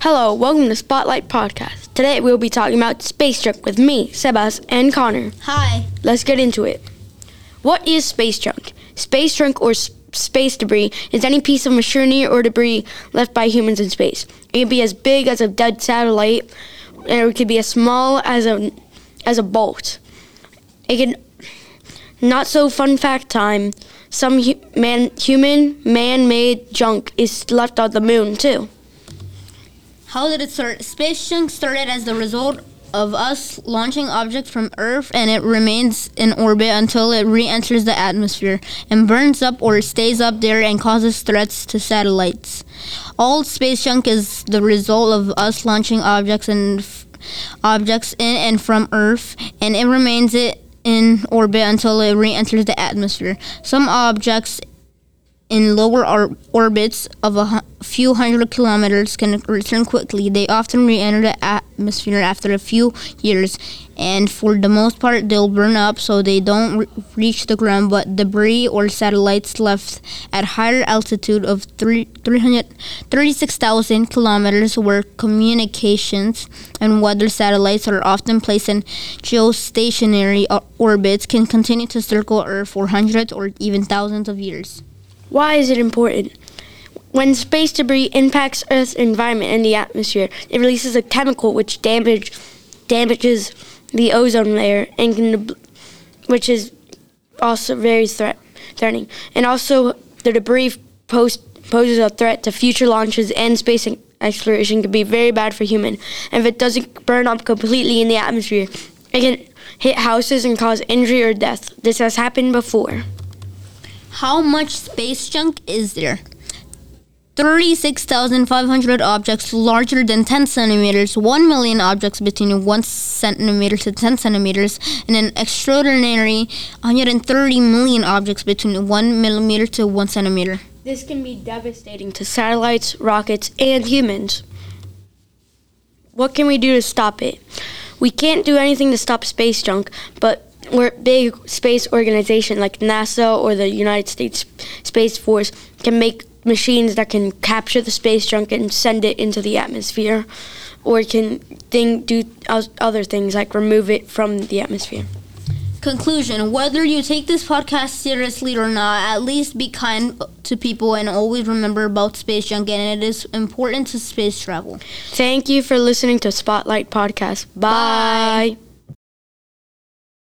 Hello, welcome to Spotlight Podcast. Today we'll be talking about space junk with me, Sebas, and Connor. Hi. Let's get into it. What is space junk? Space junk or s- space debris is any piece of machinery or debris left by humans in space. It can be as big as a dead satellite, and it could be as small as a as a bolt. It can not so fun fact time. Some hu- man human man-made junk is left on the moon too. How did it start? Space junk started as the result of us launching objects from Earth and it remains in orbit until it re enters the atmosphere and burns up or stays up there and causes threats to satellites. All space junk is the result of us launching objects and f- objects in and from Earth and it remains it in orbit until it re enters the atmosphere. Some objects in lower or- orbits of a hu- few hundred kilometers can return quickly. They often re-enter the atmosphere after a few years, and for the most part, they'll burn up so they don't re- reach the ground. But debris or satellites left at higher altitude of three, 336,000 kilometers, where communications and weather satellites are often placed in geostationary orbits, can continue to circle Earth for hundreds or even thousands of years. Why is it important? When space debris impacts Earth's environment and the atmosphere, it releases a chemical which damage, damages the ozone layer and can, which is also very threat, threatening. And also, the debris post, poses a threat to future launches and space exploration could be very bad for human. And if it doesn't burn up completely in the atmosphere, it can hit houses and cause injury or death. This has happened before. How much space junk is there? 36,500 objects larger than 10 centimeters, 1 million objects between 1 centimeter to 10 centimeters, and an extraordinary 130 million objects between 1 millimeter to 1 centimeter. This can be devastating to satellites, rockets, and humans. What can we do to stop it? We can't do anything to stop space junk, but big space organization like NASA or the United States Space Force can make machines that can capture the space junk and send it into the atmosphere, or can thing, do other things like remove it from the atmosphere. Conclusion Whether you take this podcast seriously or not, at least be kind to people and always remember about space junk, and it is important to space travel. Thank you for listening to Spotlight Podcast. Bye. Bye.